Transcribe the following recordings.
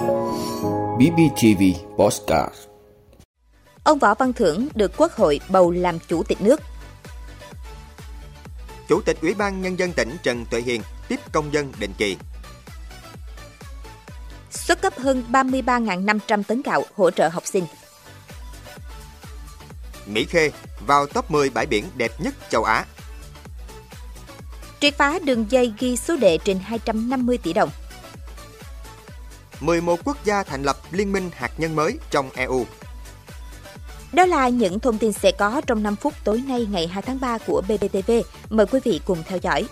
BBTV Postcard Ông Võ Văn Thưởng được Quốc hội bầu làm Chủ tịch nước. Chủ tịch Ủy ban Nhân dân tỉnh Trần Tuệ Hiền tiếp công dân định kỳ. Xuất cấp hơn 33.500 tấn gạo hỗ trợ học sinh. Mỹ Khê vào top 10 bãi biển đẹp nhất châu Á. Triệt phá đường dây ghi số đề trên 250 tỷ đồng. 11 quốc gia thành lập liên minh hạt nhân mới trong EU. Đó là những thông tin sẽ có trong 5 phút tối nay ngày 2 tháng 3 của BBTV. Mời quý vị cùng theo dõi.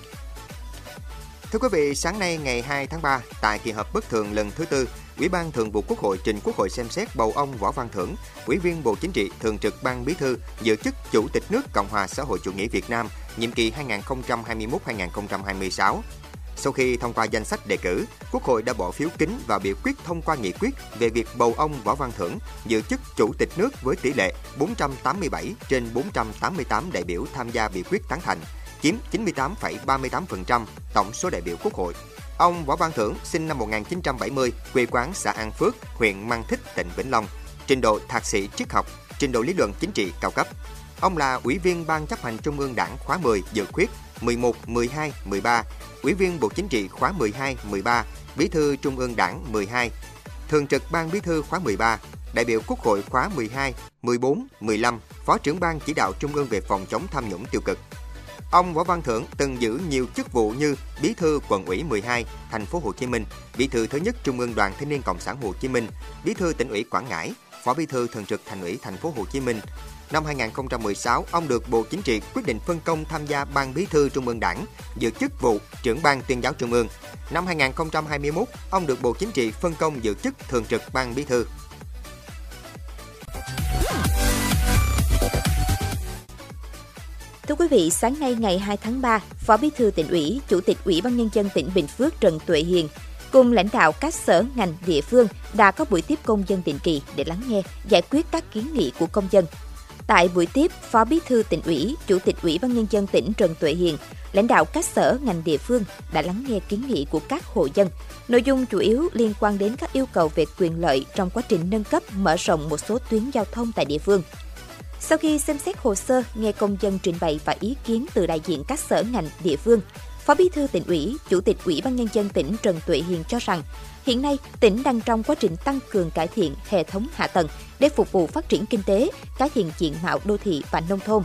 Thưa quý vị, sáng nay ngày 2 tháng 3, tại kỳ họp bất thường lần thứ tư, Ủy ban Thường vụ Quốc hội trình Quốc hội xem xét bầu ông Võ Văn Thưởng, Ủy viên Bộ Chính trị, Thường trực Ban Bí thư, giữ chức Chủ tịch nước Cộng hòa xã hội chủ nghĩa Việt Nam, nhiệm kỳ 2021-2026. Sau khi thông qua danh sách đề cử, Quốc hội đã bỏ phiếu kín và biểu quyết thông qua nghị quyết về việc bầu ông Võ Văn Thưởng giữ chức Chủ tịch nước với tỷ lệ 487 trên 488 đại biểu tham gia biểu quyết tán thành, chiếm 98,38% tổng số đại biểu Quốc hội. Ông Võ Văn Thưởng sinh năm 1970, quê quán xã An Phước, huyện Mang Thích, tỉnh Vĩnh Long, trình độ thạc sĩ triết học, trình độ lý luận chính trị cao cấp. Ông là Ủy viên Ban chấp hành Trung ương Đảng khóa 10 dự khuyết 11, 12, 13, Ủy viên Bộ Chính trị khóa 12, 13, Bí thư Trung ương Đảng 12, Thường trực Ban Bí thư khóa 13, đại biểu Quốc hội khóa 12, 14, 15, Phó trưởng Ban chỉ đạo Trung ương về phòng chống tham nhũng tiêu cực. Ông Võ Văn Thưởng từng giữ nhiều chức vụ như Bí thư Quận ủy 12, thành phố Hồ Chí Minh, Bí thư thứ nhất Trung ương Đoàn Thanh niên Cộng sản Hồ Chí Minh, Bí thư tỉnh ủy Quảng Ngãi, Phó Bí thư Thường trực Thành ủy thành phố Hồ Chí Minh. Năm 2016, ông được Bộ Chính trị quyết định phân công tham gia Ban Bí thư Trung ương Đảng, giữ chức vụ trưởng Ban Tuyên giáo Trung ương. Năm 2021, ông được Bộ Chính trị phân công giữ chức Thường trực Ban Bí thư. Thưa quý vị, sáng nay ngày 2 tháng 3, Phó Bí thư tỉnh ủy, Chủ tịch Ủy ban Nhân dân tỉnh Bình Phước Trần Tuệ Hiền cùng lãnh đạo các sở ngành địa phương đã có buổi tiếp công dân định kỳ để lắng nghe, giải quyết các kiến nghị của công dân. Tại buổi tiếp, Phó Bí thư tỉnh ủy, Chủ tịch Ủy ban Nhân dân tỉnh Trần Tuệ Hiền, lãnh đạo các sở ngành địa phương đã lắng nghe kiến nghị của các hộ dân. Nội dung chủ yếu liên quan đến các yêu cầu về quyền lợi trong quá trình nâng cấp mở rộng một số tuyến giao thông tại địa phương. Sau khi xem xét hồ sơ, nghe công dân trình bày và ý kiến từ đại diện các sở ngành địa phương, Phó Bí thư tỉnh ủy, Chủ tịch Ủy ban nhân dân tỉnh Trần Tuệ Hiền cho rằng, hiện nay tỉnh đang trong quá trình tăng cường cải thiện hệ thống hạ tầng để phục vụ phát triển kinh tế, cải thiện diện mạo đô thị và nông thôn.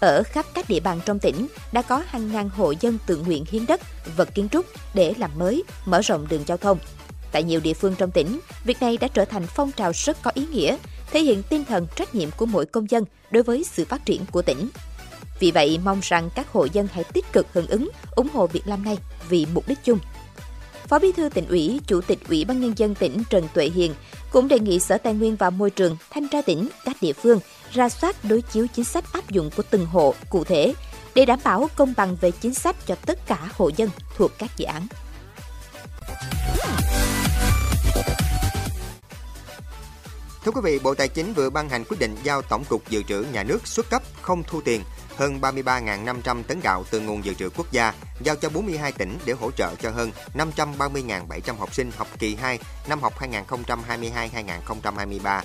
Ở khắp các địa bàn trong tỉnh đã có hàng ngàn hộ dân tự nguyện hiến đất, vật kiến trúc để làm mới, mở rộng đường giao thông. Tại nhiều địa phương trong tỉnh, việc này đã trở thành phong trào rất có ý nghĩa, thể hiện tinh thần trách nhiệm của mỗi công dân đối với sự phát triển của tỉnh. Vì vậy, mong rằng các hộ dân hãy tích cực hưởng ứng, ủng hộ việc làm này vì mục đích chung. Phó Bí thư tỉnh ủy, Chủ tịch Ủy ban nhân dân tỉnh Trần Tuệ Hiền cũng đề nghị Sở Tài nguyên và Môi trường, thanh tra tỉnh, các địa phương ra soát đối chiếu chính sách áp dụng của từng hộ cụ thể để đảm bảo công bằng về chính sách cho tất cả hộ dân thuộc các dự án. Thưa quý vị, Bộ Tài chính vừa ban hành quyết định giao Tổng cục Dự trữ Nhà nước xuất cấp không thu tiền hơn 33.500 tấn gạo từ nguồn dự trữ quốc gia giao cho 42 tỉnh để hỗ trợ cho hơn 530.700 học sinh học kỳ 2 năm học 2022-2023.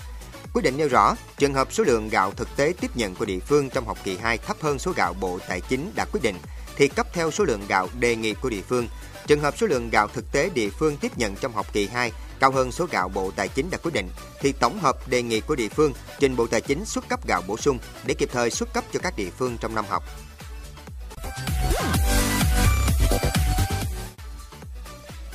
Quyết định nêu rõ, trường hợp số lượng gạo thực tế tiếp nhận của địa phương trong học kỳ 2 thấp hơn số gạo Bộ Tài chính đã quyết định, thì cấp theo số lượng gạo đề nghị của địa phương. Trường hợp số lượng gạo thực tế địa phương tiếp nhận trong học kỳ 2 cao hơn số gạo Bộ Tài chính đã quyết định, thì tổng hợp đề nghị của địa phương trình Bộ Tài chính xuất cấp gạo bổ sung để kịp thời xuất cấp cho các địa phương trong năm học.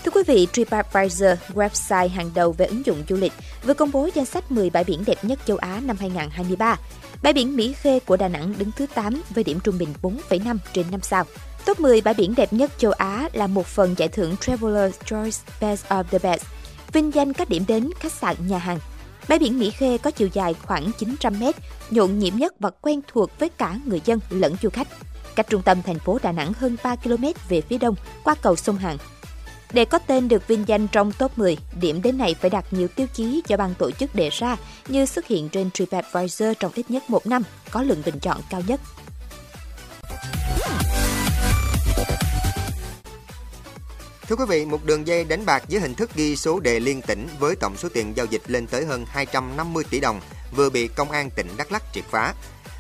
Thưa quý vị, TripAdvisor, website hàng đầu về ứng dụng du lịch, vừa công bố danh sách 10 bãi biển đẹp nhất châu Á năm 2023. Bãi biển Mỹ Khê của Đà Nẵng đứng thứ 8 với điểm trung bình 4,5 trên 5 sao. Top 10 bãi biển đẹp nhất châu Á là một phần giải thưởng Traveler's Choice Best of the Best, vinh danh các điểm đến, khách sạn, nhà hàng. Bãi biển Mỹ Khê có chiều dài khoảng 900 m, nhộn nhịp nhất và quen thuộc với cả người dân lẫn du khách. Cách trung tâm thành phố Đà Nẵng hơn 3 km về phía đông qua cầu sông Hàn. Để có tên được vinh danh trong top 10, điểm đến này phải đạt nhiều tiêu chí do ban tổ chức đề ra như xuất hiện trên TripAdvisor trong ít nhất một năm, có lượng bình chọn cao nhất. Thưa quý vị, một đường dây đánh bạc dưới hình thức ghi số đề liên tỉnh với tổng số tiền giao dịch lên tới hơn 250 tỷ đồng vừa bị công an tỉnh Đắk Lắk triệt phá.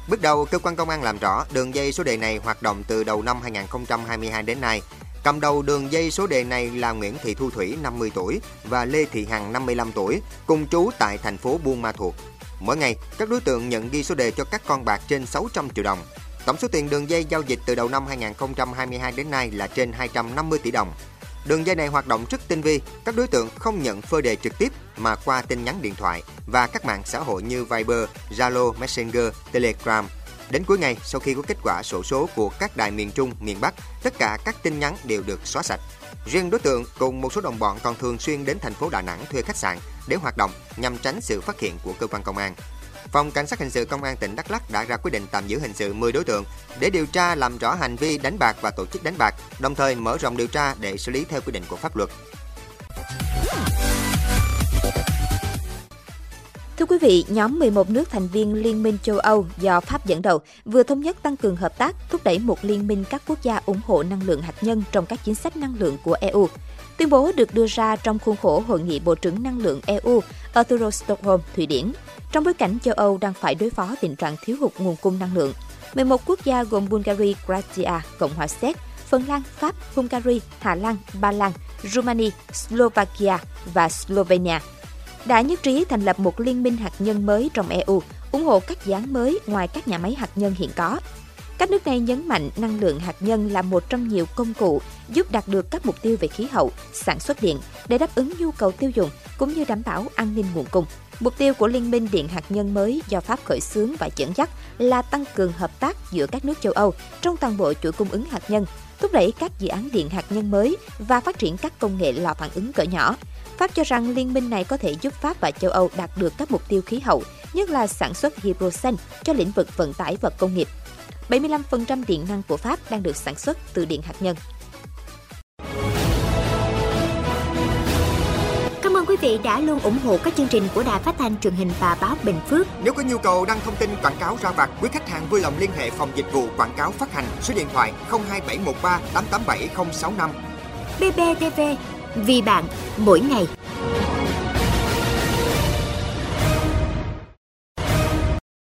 Bước đầu, cơ quan công an làm rõ đường dây số đề này hoạt động từ đầu năm 2022 đến nay. Cầm đầu đường dây số đề này là Nguyễn Thị Thu Thủy 50 tuổi và Lê Thị Hằng 55 tuổi, cùng trú tại thành phố Buôn Ma Thuột. Mỗi ngày, các đối tượng nhận ghi số đề cho các con bạc trên 600 triệu đồng. Tổng số tiền đường dây giao dịch từ đầu năm 2022 đến nay là trên 250 tỷ đồng. Đường dây này hoạt động rất tinh vi, các đối tượng không nhận phơi đề trực tiếp mà qua tin nhắn điện thoại và các mạng xã hội như Viber, Zalo, Messenger, Telegram. Đến cuối ngày, sau khi có kết quả sổ số của các đài miền Trung, miền Bắc, tất cả các tin nhắn đều được xóa sạch. Riêng đối tượng cùng một số đồng bọn còn thường xuyên đến thành phố Đà Nẵng thuê khách sạn để hoạt động nhằm tránh sự phát hiện của cơ quan công an. Phòng Cảnh sát Hình sự Công an tỉnh Đắk Lắk đã ra quyết định tạm giữ hình sự 10 đối tượng để điều tra làm rõ hành vi đánh bạc và tổ chức đánh bạc, đồng thời mở rộng điều tra để xử lý theo quy định của pháp luật. Thưa quý vị, nhóm 11 nước thành viên Liên minh châu Âu do Pháp dẫn đầu vừa thống nhất tăng cường hợp tác, thúc đẩy một liên minh các quốc gia ủng hộ năng lượng hạt nhân trong các chính sách năng lượng của EU. Tuyên bố được đưa ra trong khuôn khổ Hội nghị Bộ trưởng Năng lượng EU ở thủ đô Stockholm, Thụy Điển, trong bối cảnh châu Âu đang phải đối phó tình trạng thiếu hụt nguồn cung năng lượng. 11 quốc gia gồm Bulgaria, Croatia, Cộng hòa Séc, Phần Lan, Pháp, Hungary, Hà Lan, Ba Lan, Romania, Slovakia và Slovenia đã nhất trí thành lập một liên minh hạt nhân mới trong EU, ủng hộ các dự án mới ngoài các nhà máy hạt nhân hiện có. Các nước này nhấn mạnh năng lượng hạt nhân là một trong nhiều công cụ giúp đạt được các mục tiêu về khí hậu, sản xuất điện để đáp ứng nhu cầu tiêu dùng cũng như đảm bảo an ninh nguồn cung. Mục tiêu của Liên minh điện hạt nhân mới do Pháp khởi xướng và dẫn dắt là tăng cường hợp tác giữa các nước châu Âu trong toàn bộ chuỗi cung ứng hạt nhân, thúc đẩy các dự án điện hạt nhân mới và phát triển các công nghệ lò phản ứng cỡ nhỏ. Pháp cho rằng liên minh này có thể giúp Pháp và châu Âu đạt được các mục tiêu khí hậu, nhất là sản xuất hydrogen cho lĩnh vực vận tải và công nghiệp. 75% điện năng của Pháp đang được sản xuất từ điện hạt nhân. Cảm ơn quý vị đã luôn ủng hộ các chương trình của Đài Phát thanh truyền hình và báo Bình Phước. Nếu có nhu cầu đăng thông tin quảng cáo ra vặt, quý khách hàng vui lòng liên hệ phòng dịch vụ quảng cáo phát hành số điện thoại 02713 887065. BBTV, vì bạn, mỗi ngày.